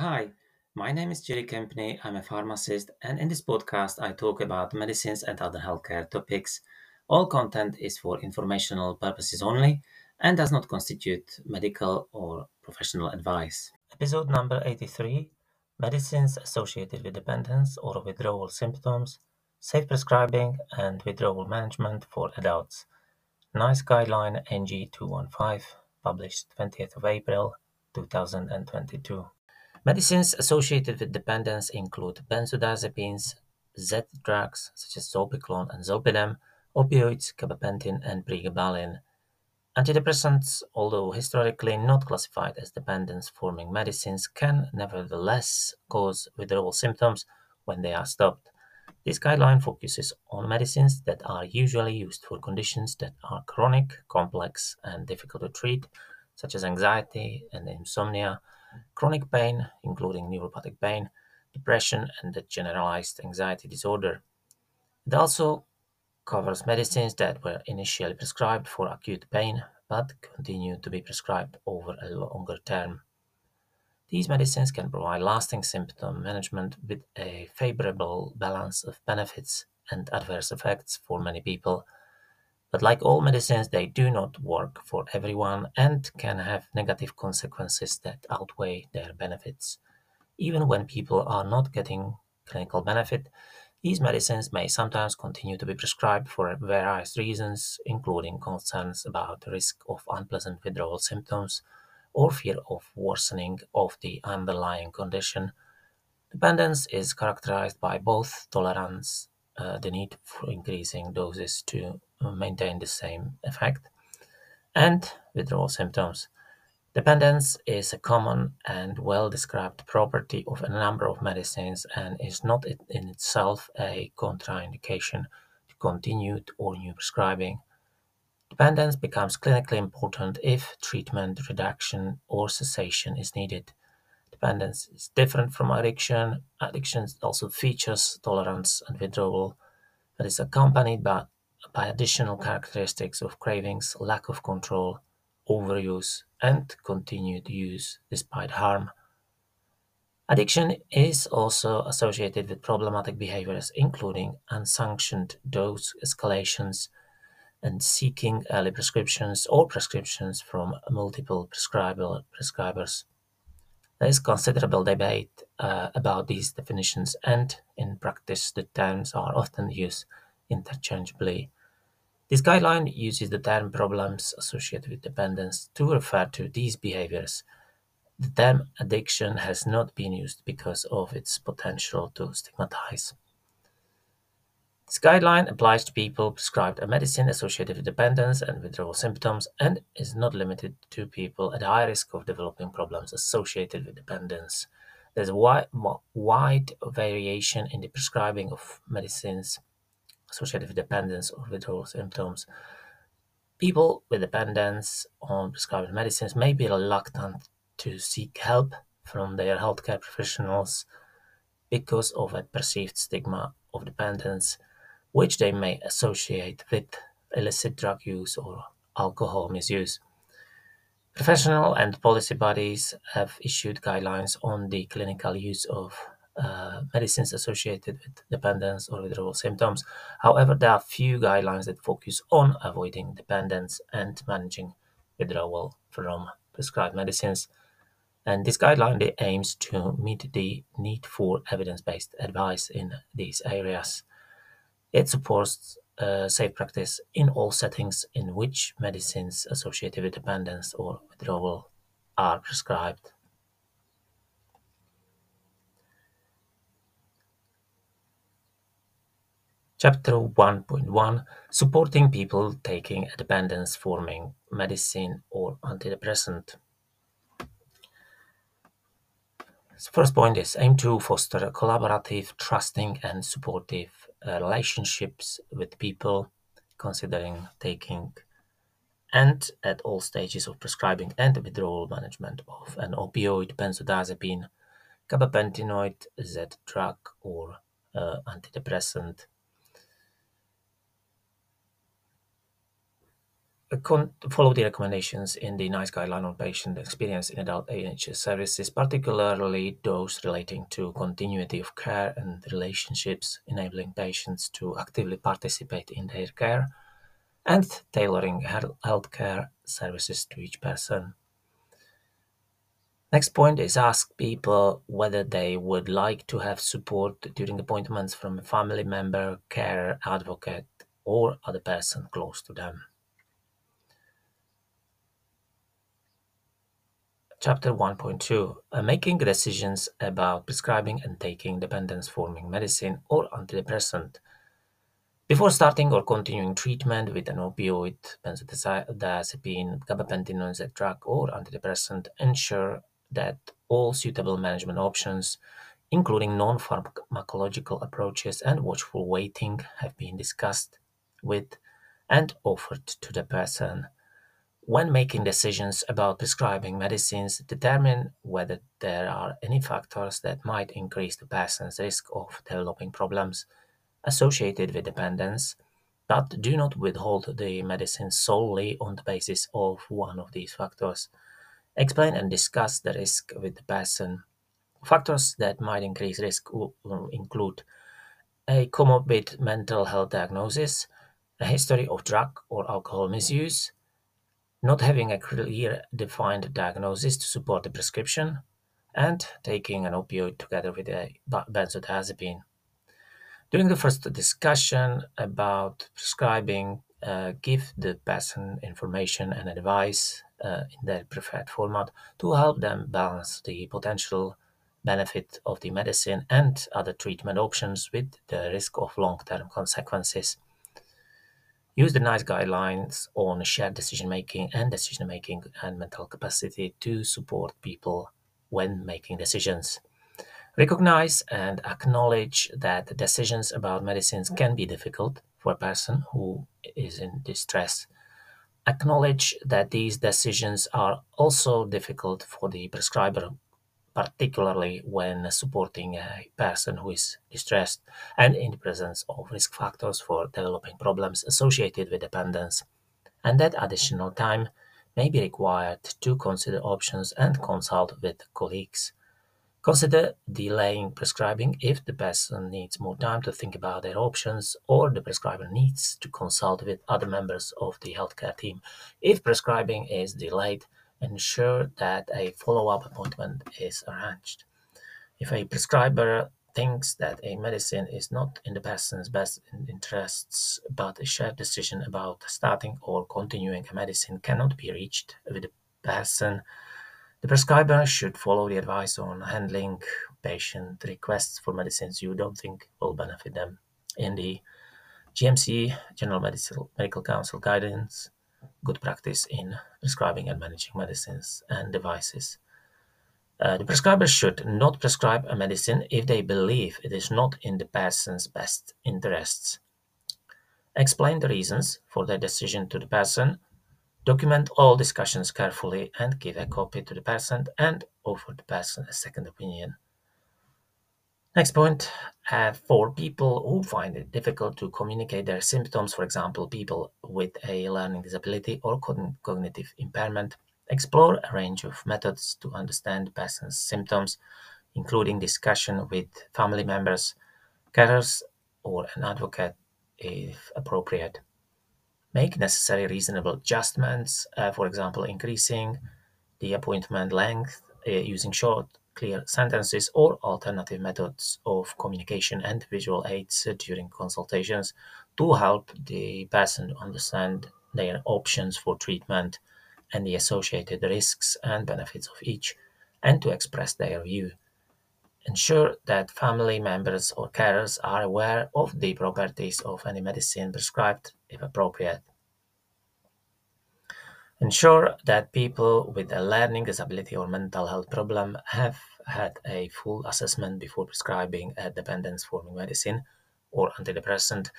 Hi, my name is Jerry Kempney. I'm a pharmacist, and in this podcast, I talk about medicines and other healthcare topics. All content is for informational purposes only and does not constitute medical or professional advice. Episode number 83 Medicines associated with dependence or withdrawal symptoms, safe prescribing, and withdrawal management for adults. NICE Guideline NG215, published 20th of April 2022. Medicines associated with dependence include benzodiazepines, Z drugs such as zopiclone and zolpidem, opioids, gabapentin, and pregabalin. Antidepressants, although historically not classified as dependence-forming medicines, can nevertheless cause withdrawal symptoms when they are stopped. This guideline focuses on medicines that are usually used for conditions that are chronic, complex, and difficult to treat, such as anxiety and insomnia, chronic pain, including neuropathic pain, depression, and the generalized anxiety disorder. It also covers medicines that were initially prescribed for acute pain but continue to be prescribed over a longer term. These medicines can provide lasting symptom management with a favorable balance of benefits and adverse effects for many people but like all medicines, they do not work for everyone and can have negative consequences that outweigh their benefits. Even when people are not getting clinical benefit, these medicines may sometimes continue to be prescribed for various reasons, including concerns about risk of unpleasant withdrawal symptoms or fear of worsening of the underlying condition. Dependence is characterized by both tolerance, uh, the need for increasing doses to Uh, maintain the same effect. And withdrawal symptoms. Dependence is a common and well described property of a number of medicines and is not in itself a contraindication to continued or new prescribing. Dependence becomes clinically important if treatment reduction or cessation is needed. Dependence is different from addiction. Addiction also features tolerance and withdrawal, but is accompanied by by additional characteristics of cravings, lack of control, overuse, and continued use despite harm. Addiction is also associated with problematic behaviors, including unsanctioned dose escalations and seeking early prescriptions or prescriptions from multiple prescriber, prescribers. There is considerable debate uh, about these definitions, and in practice, the terms are often used interchangeably. This guideline uses the term problems associated with dependence to refer to these behaviors. The term addiction has not been used because of its potential to stigmatize. This guideline applies to people prescribed a medicine associated with dependence and withdrawal symptoms and is not limited to people at high risk of developing problems associated with dependence. There's a wide, wide variation in the prescribing of medicines associated with dependence or withdrawal symptoms. People with dependence on prescribed medicines may be reluctant to seek help from their healthcare professionals because of a perceived stigma of dependence, which they may associate with illicit drug use or alcohol misuse. Professional and policy bodies have issued guidelines on the clinical use of uh, medicines associated with dependence or withdrawal symptoms. However, there are few guidelines that focus on avoiding dependence and managing withdrawal from prescribed medicines. And this guideline aims to meet the need for evidence-based advice in these areas. It supports uh, safe practice in all settings in which medicines associated with dependence or withdrawal are prescribed. Chapter 1.1 Supporting people taking a dependence forming medicine or antidepressant. The first point is aim to foster collaborative, trusting, and supportive uh, relationships with people considering taking and at all stages of prescribing and withdrawal management of an opioid, benzodiazepine, gabapentinoid, Z drug, or uh, antidepressant follow the recommendations in the NICE guideline on patient experience in adult NHS services, particularly those relating to continuity of care and relationships, enabling patients to actively participate in their care, and tailoring healthcare services to each person. Next point is ask people whether they would like to have support during appointments from a family member, care, advocate, or other person close to them. Chapter 1.2 uh, Making decisions about prescribing and taking dependence forming medicine or antidepressant. Before starting or continuing treatment with an opioid, benzodiazepine, gabapentin drug, or antidepressant, ensure that all suitable management options, including non pharmacological approaches and watchful waiting, have been discussed with and offered to the person when making decisions about prescribing medicines, determine whether there are any factors that might increase the person's risk of developing problems associated with dependence, but do not withhold the medicine solely on the basis of one of these factors. Explain and discuss the risk with the person. Factors that might increase risk include a comorbid mental health diagnosis, a history of drug or alcohol misuse, not having a clear defined diagnosis to support the prescription, and taking an opioid together with a benzodiazepine. During the first discussion about prescribing, uh, give the person information and advice uh, in their preferred format to help them balance the potential benefit of the medicine and other treatment options with the risk of long term consequences. Use the NICE guidelines on shared decision making and decision making and mental capacity to support people when making decisions. Recognize and acknowledge that decisions about medicines can be difficult for a person who is in distress. Acknowledge that these decisions are also difficult for the prescriber particularly when supporting a person who is distressed and in the presence of risk factors for developing problems associated with dependence, and that additional time may be required to consider options and consult with colleagues. Consider delaying prescribing if the person needs more time to think about their options or the prescriber needs to consult with other members of the healthcare team. If prescribing is delayed, ensure that a follow-up appointment is arranged. If a prescriber thinks that a medicine is not in the person's best interests, but a shared decision about starting or continuing a medicine cannot be reached with the person, the prescriber should follow the advice on handling patient requests for medicines you don't think will benefit them. In the GMC, General Medical Council guidance, good practice in prescribing and managing medicines and devices. Uh, the prescriber should not prescribe a medicine if they believe it is not in the person's best interests. Explain the reasons for their decision to the person. Document all discussions carefully and give a copy to the person and offer the person a second opinion. Next point, uh, for people who find it difficult to communicate their symptoms, for example, people with a learning disability or cognitive impairment, explore a range of methods to understand person's symptoms, including discussion with family members, carers, or an advocate if appropriate. Make necessary reasonable adjustments, uh, for example, increasing the appointment length uh, using short clear sentences or alternative methods of communication and visual aids during consultations to help the person understand their options for treatment and the associated risks and benefits of each, and to express their view. Ensure that family members or carers are aware of the properties of any medicine prescribed, if appropriate. Ensure that people with a learning disability or mental health problem have had a full assessment before prescribing a dependence forming medicine or antidepressant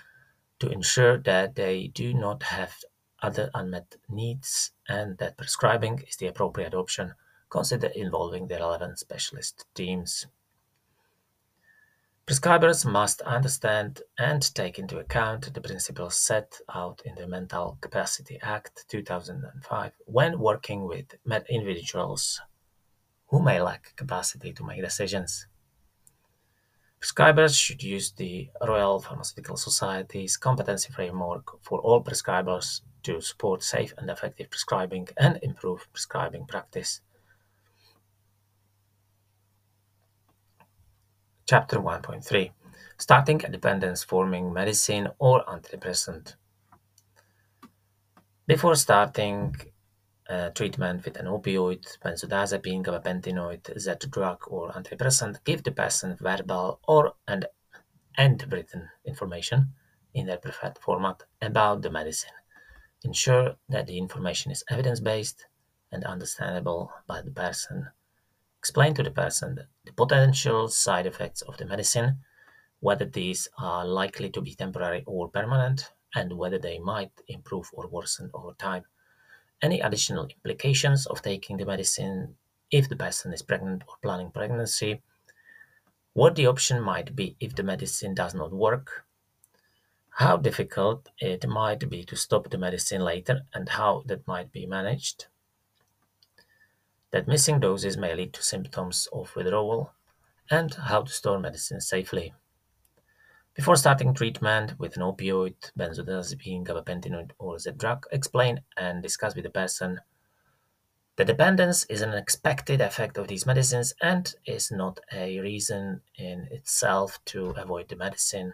to ensure that they do not have other unmet needs and that prescribing is the appropriate option. Consider involving the relevant specialist teams. Prescribers must understand and take into account the principles set out in the Mental Capacity Act 2005 when working with individuals who may lack capacity to make decisions. Prescribers should use the Royal Pharmaceutical Society's competency framework for all prescribers to support safe and effective prescribing and improve prescribing practice. Chapter 1.3 Starting a dependence forming medicine or antidepressant. Before starting uh, treatment with an opioid, benzodiazepine, gabapentinoid, Z drug, or antidepressant, give the person verbal or and, and written information in their preferred format about the medicine. Ensure that the information is evidence based and understandable by the person Explain to the person the potential side effects of the medicine, whether these are likely to be temporary or permanent, and whether they might improve or worsen over time. Any additional implications of taking the medicine if the person is pregnant or planning pregnancy, what the option might be if the medicine does not work, how difficult it might be to stop the medicine later, and how that might be managed that missing doses may lead to symptoms of withdrawal, and how to store medicine safely. Before starting treatment with an opioid, benzodiazepine, gabapentinoid, or Z drug, explain and discuss with the person the dependence is an expected effect of these medicines and is not a reason in itself to avoid the medicine.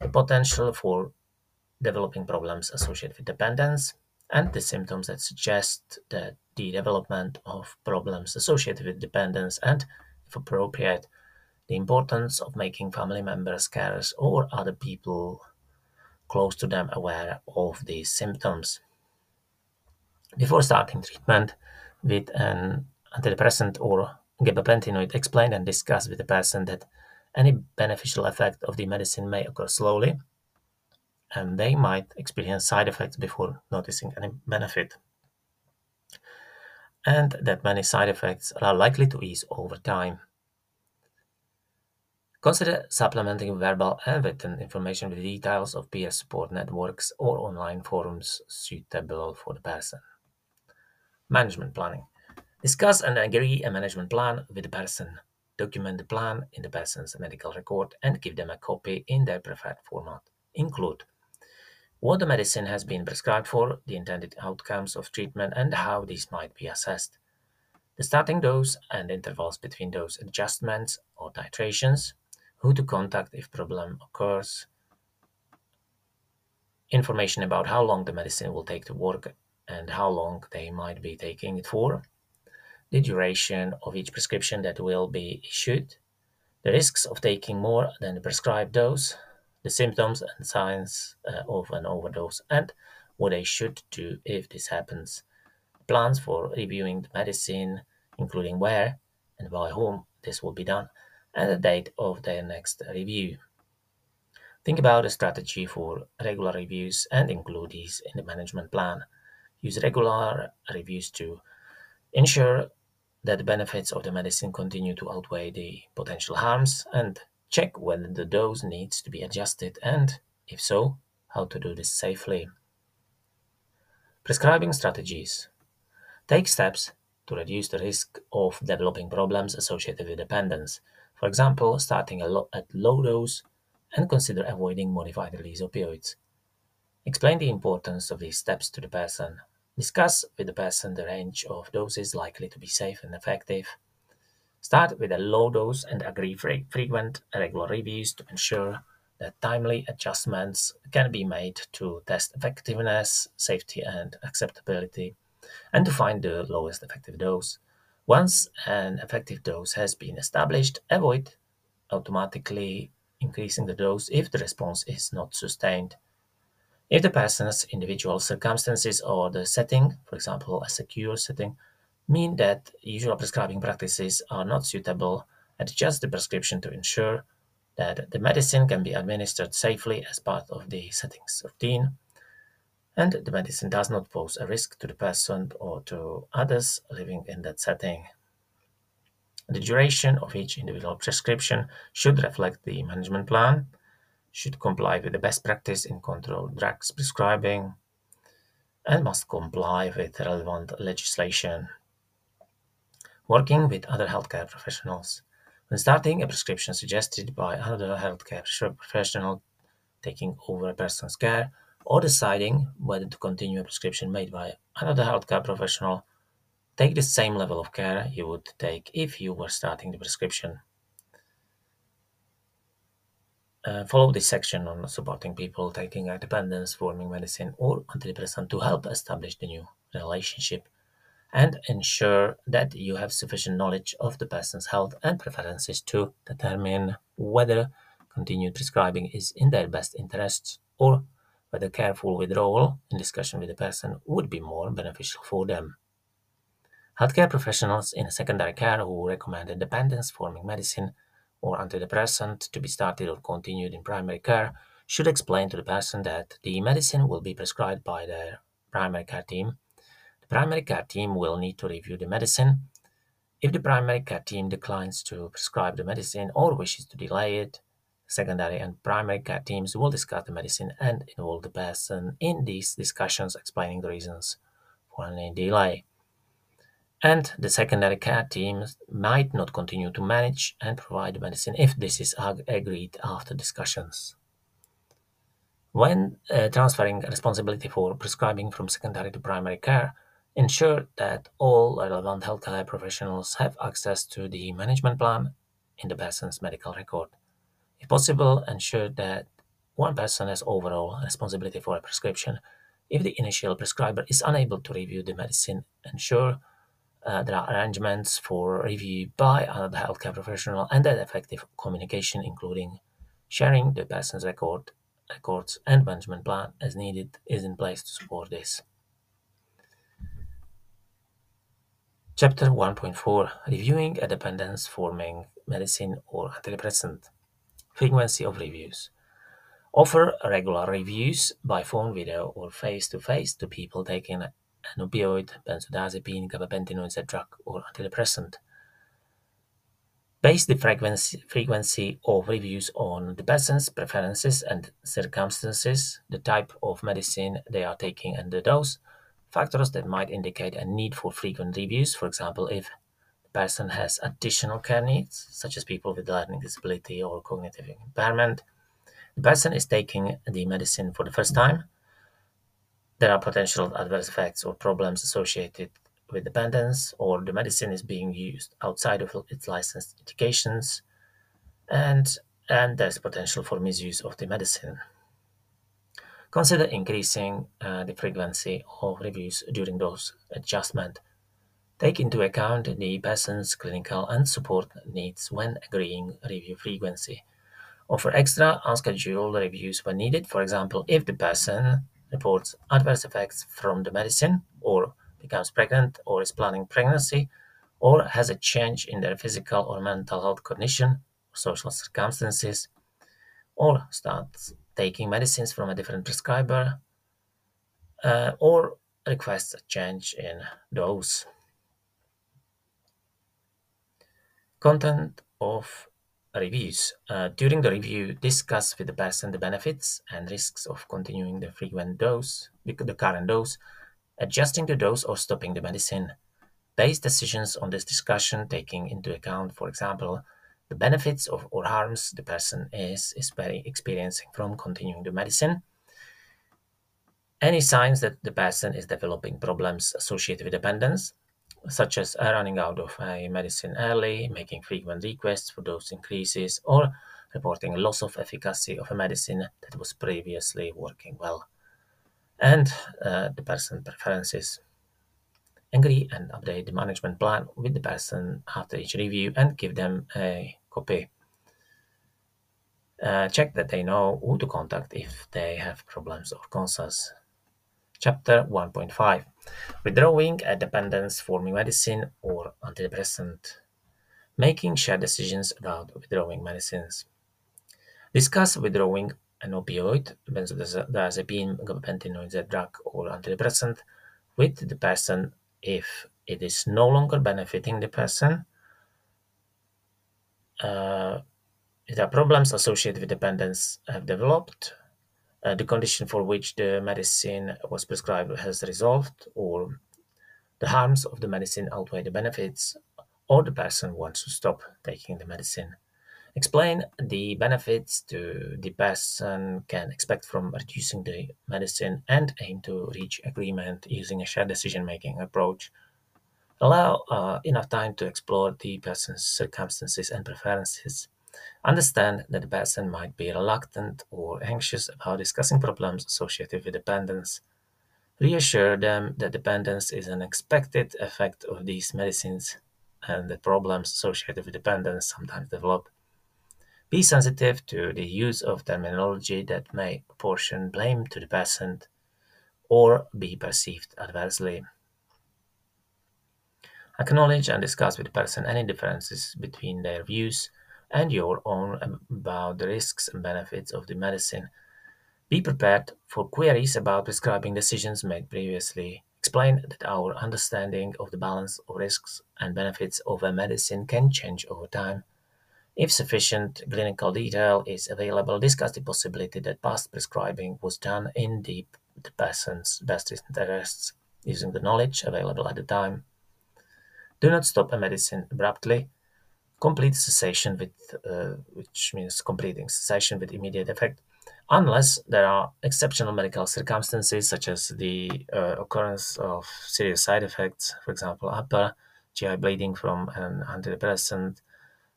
The potential for developing problems associated with dependence and the symptoms that suggest that the development of problems associated with dependence and, if appropriate, the importance of making family members, carers, or other people close to them aware of these symptoms. Before starting treatment with an antidepressant or gabapentinoid, explain and discuss with the person that any beneficial effect of the medicine may occur slowly, and they might experience side effects before noticing any benefit and that many side effects are likely to ease over time. Consider supplementing verbal and written information with details of peer support networks or online forums suitable for the person. Management planning. Discuss and agree a management plan with the person. Document the plan in the person's medical record and give them a copy in their preferred format. Include what the medicine has been prescribed for, the intended outcomes of treatment, and how these might be assessed. The starting dose and intervals between dose adjustments or titrations, who to contact if problem occurs, information about how long the medicine will take to work and how long they might be taking it for, the duration of each prescription that will be issued, the risks of taking more than the prescribed dose, the symptoms and signs uh, of an overdose, and what they should do if this happens. Plans for reviewing the medicine, including where and by whom this will be done, and the date of their next review. Think about a strategy for regular reviews and include these in the management plan. Use regular reviews to ensure that the benefits of the medicine continue to outweigh the potential harms and Check whether the dose needs to be adjusted and, if so, how to do this safely. Prescribing strategies. Take steps to reduce the risk of developing problems associated with dependence. For example, starting at low dose and consider avoiding modified release opioids. Explain the importance of these steps to the person. Discuss with the person the range of doses likely to be safe and effective. Start with a low dose and agree frequent regular reviews to ensure that timely adjustments can be made to test effectiveness, safety, and acceptability, and to find the lowest effective dose. Once an effective dose has been established, avoid automatically increasing the dose if the response is not sustained. If the person's individual circumstances or the setting, for example, a secure setting, mean that usual prescribing practices are not suitable, and adjust the prescription to ensure that the medicine can be administered safely as part of the settings of routine, and the medicine does not pose a risk to the person or to others living in that setting. The duration of each individual prescription should reflect the management plan, should comply with the best practice in controlled drugs prescribing, and must comply with relevant legislation. Working with other healthcare professionals. When starting a prescription suggested by another healthcare professional taking over a person's care, or deciding whether to continue a prescription made by another healthcare professional, take the same level of care you would take if you were starting the prescription. Uh, follow this section on supporting people taking a dependence forming medicine or antidepressant to help establish the new relationship and ensure that you have sufficient knowledge of the person's health and preferences to determine whether continued prescribing is in their best interests or whether careful withdrawal in discussion with the person would be more beneficial for them. Healthcare professionals in secondary care who recommend dependence forming medicine or antidepressant to be started or continued in primary care should explain to the person that the medicine will be prescribed by their primary care team. Primary care team will need to review the medicine. If the primary care team declines to prescribe the medicine or wishes to delay it, secondary and primary care teams will discuss the medicine and involve the person in these discussions explaining the reasons for any delay and the secondary care teams might not continue to manage and provide the medicine if this is agreed after discussions. When uh, transferring responsibility for prescribing from secondary to primary care, ensure that all relevant healthcare professionals have access to the management plan in the person's medical record. If possible, ensure that one person has overall responsibility for a prescription. If the initial prescriber is unable to review the medicine, ensure uh, there are arrangements for review by another healthcare professional and that effective communication, including sharing the person's record, records and management plan as needed, is in place to support this. Chapter 1.4 Reviewing a dependence forming medicine or antidepressant. Frequency of reviews. Offer regular reviews by phone, video, or face to face to people taking an opioid, benzodiazepine, gabapentinoid, drug, or antidepressant. Base the frequency, frequency of reviews on the person's preferences and circumstances, the type of medicine they are taking, and the dose. Factors that might indicate a need for frequent reviews, for example, if the person has additional care needs, such as people with learning disability or cognitive impairment, the person is taking the medicine for the first time, there are potential adverse effects or problems associated with dependence, or the medicine is being used outside of its licensed indications, and, and there's potential for misuse of the medicine. Consider increasing uh, the frequency of reviews during those adjustment. Take into account the person's clinical and support needs when agreeing review frequency. Offer extra unscheduled reviews when needed. For example, if the person reports adverse effects from the medicine, or becomes pregnant, or is planning pregnancy, or has a change in their physical or mental health condition, social circumstances, or starts taking medicines from a different prescriber, uh, or requests a change in dose. Content of reviews. Uh, during the review, discuss with the person the benefits and risks of continuing the frequent dose, the current dose, adjusting the dose or stopping the medicine. Base decisions on this discussion, taking into account, for example, the benefits of, or harms the person is, is experiencing from continuing the medicine. Any signs that the person is developing problems associated with dependence, such as running out of a medicine early, making frequent requests for dose increases, or reporting loss of efficacy of a medicine that was previously working well. And uh, the person preferences. Agree and update the management plan with the person after each review and give them a copy. Uh, check that they know who to contact if they have problems or concerns. Chapter 1.5 Withdrawing a dependence forming medicine or antidepressant. Making shared decisions about withdrawing medicines. Discuss withdrawing an opioid, benzodiazepine, gabapentinoid drug, or antidepressant with the person if it is no longer benefiting the person the problems associated with dependence have developed, uh, the condition for which the medicine was prescribed has resolved, or the harms of the medicine outweigh the benefits, or the person wants to stop taking the medicine. Explain the benefits to the person can expect from reducing the medicine and aim to reach agreement using a shared decision making approach. Allow uh, enough time to explore the person's circumstances and preferences. Understand that the person might be reluctant or anxious about discussing problems associated with dependence. Reassure them that dependence is an expected effect of these medicines and that problems associated with dependence sometimes develop. Be sensitive to the use of terminology that may apportion blame to the patient or be perceived adversely. Acknowledge and discuss with the person any differences between their views and your own about the risks and benefits of the medicine. Be prepared for queries about prescribing decisions made previously. Explain that our understanding of the balance of risks and benefits of a medicine can change over time. If sufficient clinical detail is available, discuss the possibility that past prescribing was done in the, the person's best interests using the knowledge available at the time. Do not stop a medicine abruptly. Complete cessation with, uh, which means completing cessation with immediate effect, unless there are exceptional medical circumstances such as the uh, occurrence of serious side effects, for example, upper GI bleeding from an antidepressant,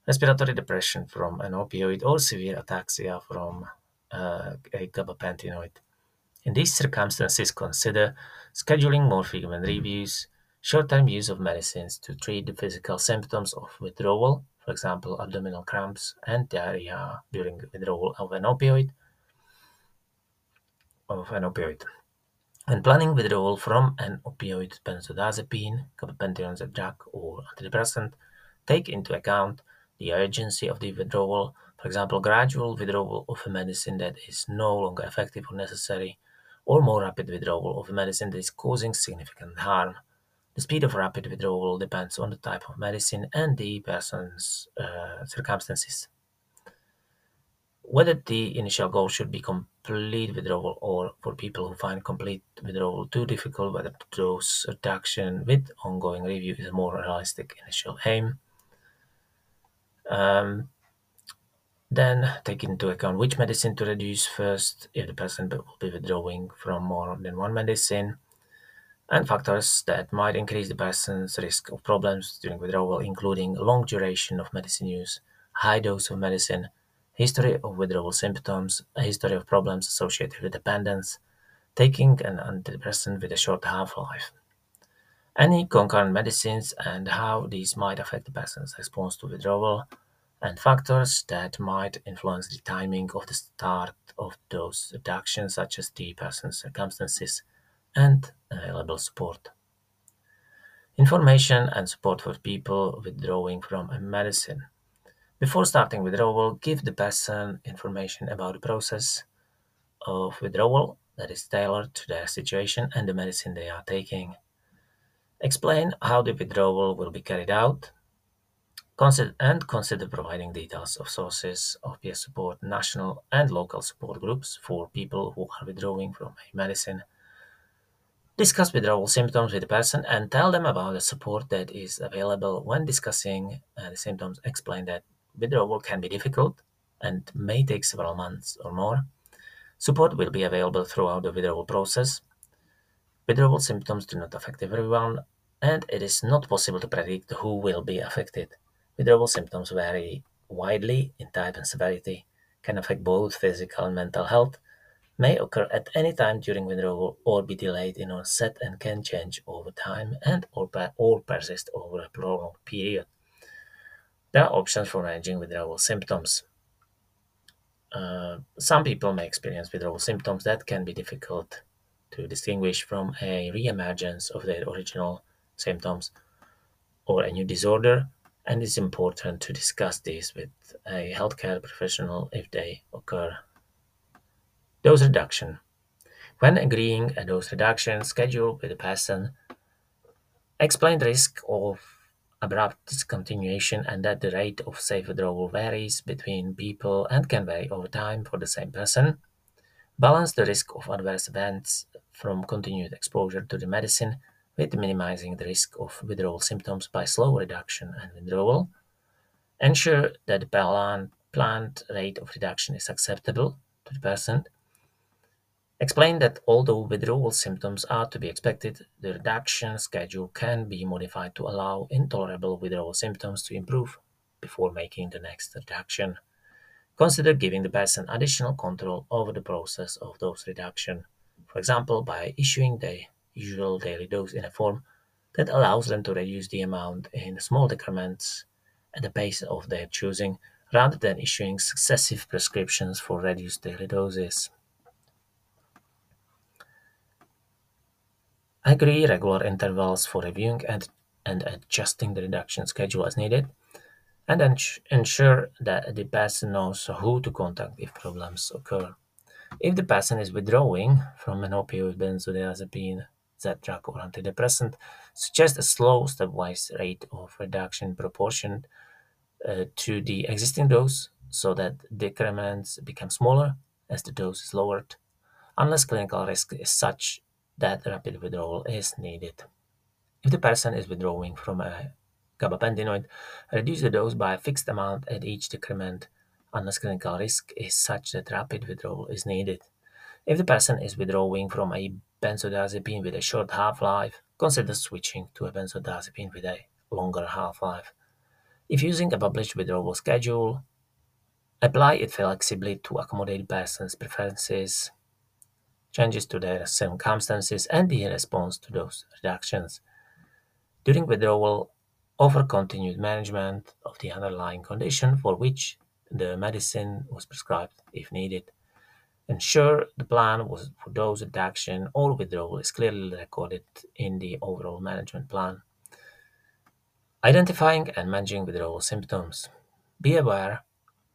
respiratory depression from an opioid, or severe ataxia from uh, a gabapentinoid. In these circumstances, consider scheduling more frequent reviews, short-term use of medicines to treat the physical symptoms of withdrawal, for example, abdominal cramps and diarrhea during withdrawal of an opioid, of an opioid. When planning withdrawal from an opioid, benzodiazepine, gabapentin drug, or antidepressant, take into account the urgency of the withdrawal, for example, gradual withdrawal of a medicine that is no longer effective or necessary, or more rapid withdrawal of a medicine that is causing significant harm. The speed of rapid withdrawal depends on the type of medicine and the person's uh, circumstances. Whether the initial goal should be complete withdrawal or for people who find complete withdrawal too difficult, whether dose reduction with ongoing review is a more realistic initial aim. Um, then take into account which medicine to reduce first if the person will be withdrawing from more than one medicine, and factors that might increase the person's risk of problems during withdrawal, including long duration of medicine use, high dose of medicine, history of withdrawal symptoms, a history of problems associated with dependence, taking an antidepressant with a short half life, any concurrent medicines and how these might affect the person's response to withdrawal, and factors that might influence the timing of the start of dose reductions, such as the person's circumstances and available support. Information and support for people withdrawing from a medicine. Before starting withdrawal, give the person information about the process of withdrawal that is tailored to their situation and the medicine they are taking. Explain how the withdrawal will be carried out consider, and consider providing details of sources of peer support, national and local support groups for people who are withdrawing from a medicine. Discuss withdrawal symptoms with the person and tell them about the support that is available when discussing uh, the symptoms. Explain that withdrawal can be difficult and may take several months or more. Support will be available throughout the withdrawal process. Withdrawal symptoms do not affect everyone, and it is not possible to predict who will be affected. Withdrawal symptoms vary widely in type and severity, can affect both physical and mental health, may occur at any time during withdrawal or be delayed in onset and can change over time and or, or persist over a prolonged period. There are options for managing withdrawal symptoms. Uh, some people may experience withdrawal symptoms that can be difficult to distinguish from a reemergence of their original symptoms or a new disorder, and it's important to discuss this with a healthcare professional if they occur. Dose reduction. When agreeing a dose reduction schedule with the person, explain the risk of abrupt discontinuation and that the rate of safe withdrawal varies between people and can vary over time for the same person. Balance the risk of adverse events from continued exposure to the medicine with minimizing the risk of withdrawal symptoms by slow reduction and withdrawal. Ensure that the planned rate of reduction is acceptable to the person Explain that although withdrawal symptoms are to be expected, the reduction schedule can be modified to allow intolerable withdrawal symptoms to improve before making the next reduction. Consider giving the person additional control over the process of dose reduction, for example, by issuing the usual daily dose in a form that allows them to reduce the amount in small decrements at the pace of their choosing, rather than issuing successive prescriptions for reduced daily doses. Agree regular intervals for reviewing and, and adjusting the reduction schedule as needed, and ensure that the person knows who to contact if problems occur. If the person is withdrawing from an opioid, benzodiazepine, Z-drug, or antidepressant, suggest a slow, stepwise rate of reduction proportioned uh, to the existing dose so that decrements become smaller as the dose is lowered, unless clinical risk is such that rapid withdrawal is needed. If the person is withdrawing from a gabapentinoid, reduce the dose by a fixed amount at each decrement unless clinical risk is such that rapid withdrawal is needed. If the person is withdrawing from a benzodiazepine with a short half-life, consider switching to a benzodiazepine with a longer half-life. If using a published withdrawal schedule, apply it flexibly to accommodate the person's preferences changes to their circumstances and the response to those reductions. During withdrawal, offer continued management of the underlying condition for which the medicine was prescribed if needed. Ensure the plan was for dose reduction or withdrawal is clearly recorded in the overall management plan. Identifying and managing withdrawal symptoms. Be aware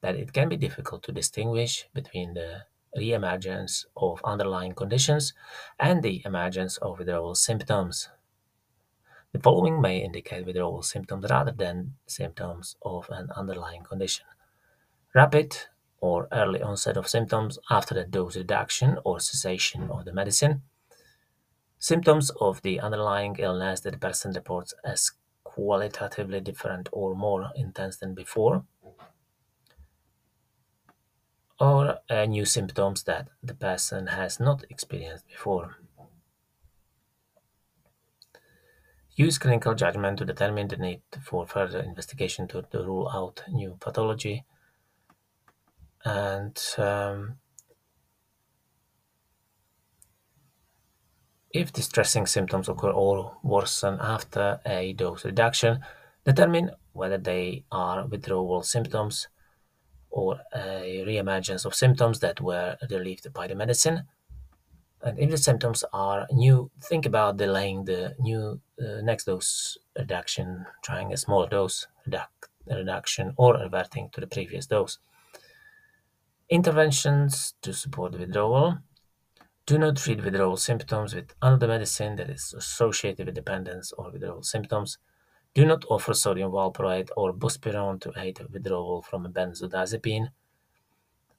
that it can be difficult to distinguish between the re-emergence of underlying conditions and the emergence of withdrawal symptoms. The following may indicate withdrawal symptoms rather than symptoms of an underlying condition. Rapid or early onset of symptoms after the dose reduction or cessation of the medicine. Symptoms of the underlying illness that the person reports as qualitatively different or more intense than before or uh, new symptoms that the person has not experienced before. Use clinical judgment to determine the need for further investigation to, to rule out new pathology. And um, if distressing symptoms occur or worsen after a dose reduction, determine whether they are withdrawal symptoms or a reemergence of symptoms that were relieved by the medicine. And if the symptoms are new, think about delaying the new uh, next dose reduction, trying a small dose reduc- reduction, or reverting to the previous dose. Interventions to support withdrawal. Do not treat withdrawal symptoms with another medicine that is associated with dependence or withdrawal symptoms. Do not offer sodium valproate or buspirone to aid withdrawal from a benzodiazepine.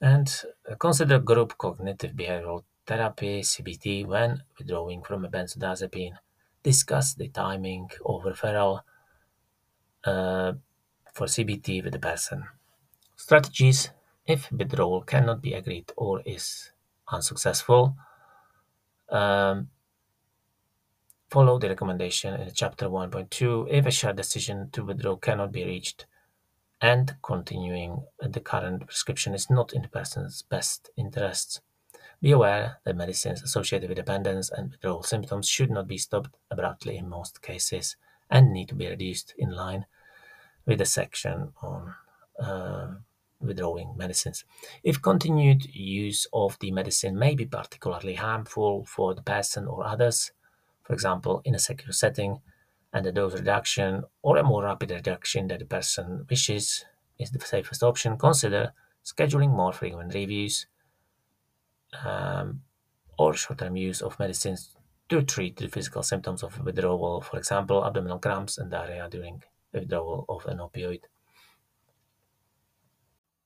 And consider group cognitive behavioral therapy CBT when withdrawing from a benzodiazepine. Discuss the timing of referral uh, for CBT with the person. Strategies if withdrawal cannot be agreed or is unsuccessful. Um, Follow the recommendation in chapter 1.2 if a shared decision to withdraw cannot be reached and continuing the current prescription is not in the person's best interests. Be aware that medicines associated with dependence and withdrawal symptoms should not be stopped abruptly in most cases and need to be reduced in line with the section on uh, withdrawing medicines. If continued use of the medicine may be particularly harmful for the person or others, for example, in a secure setting, and a dose reduction or a more rapid reduction that the person wishes is the safest option, consider scheduling more frequent reviews um, or short-term use of medicines to treat the physical symptoms of withdrawal, for example, abdominal cramps and diarrhea during withdrawal of an opioid.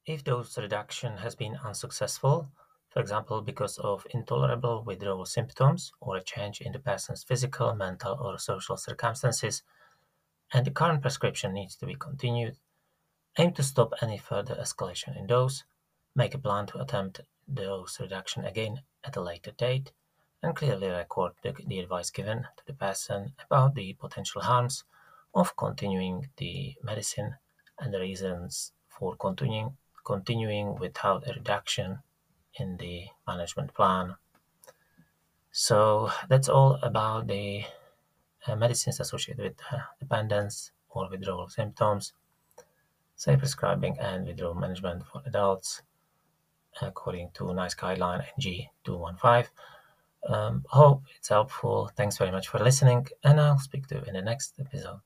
If dose reduction has been unsuccessful, for example, because of intolerable withdrawal symptoms or a change in the person's physical, mental, or social circumstances, and the current prescription needs to be continued, aim to stop any further escalation in dose, make a plan to attempt dose reduction again at a later date, and clearly record the, the advice given to the person about the potential harms of continuing the medicine and the reasons for continuing continuing without a reduction in the management plan. So that's all about the uh, medicines associated with uh, dependence or withdrawal symptoms, safe prescribing and withdrawal management for adults according to NICE guideline NG215. Um, hope it's helpful. Thanks very much for listening, and I'll speak to you in the next episode.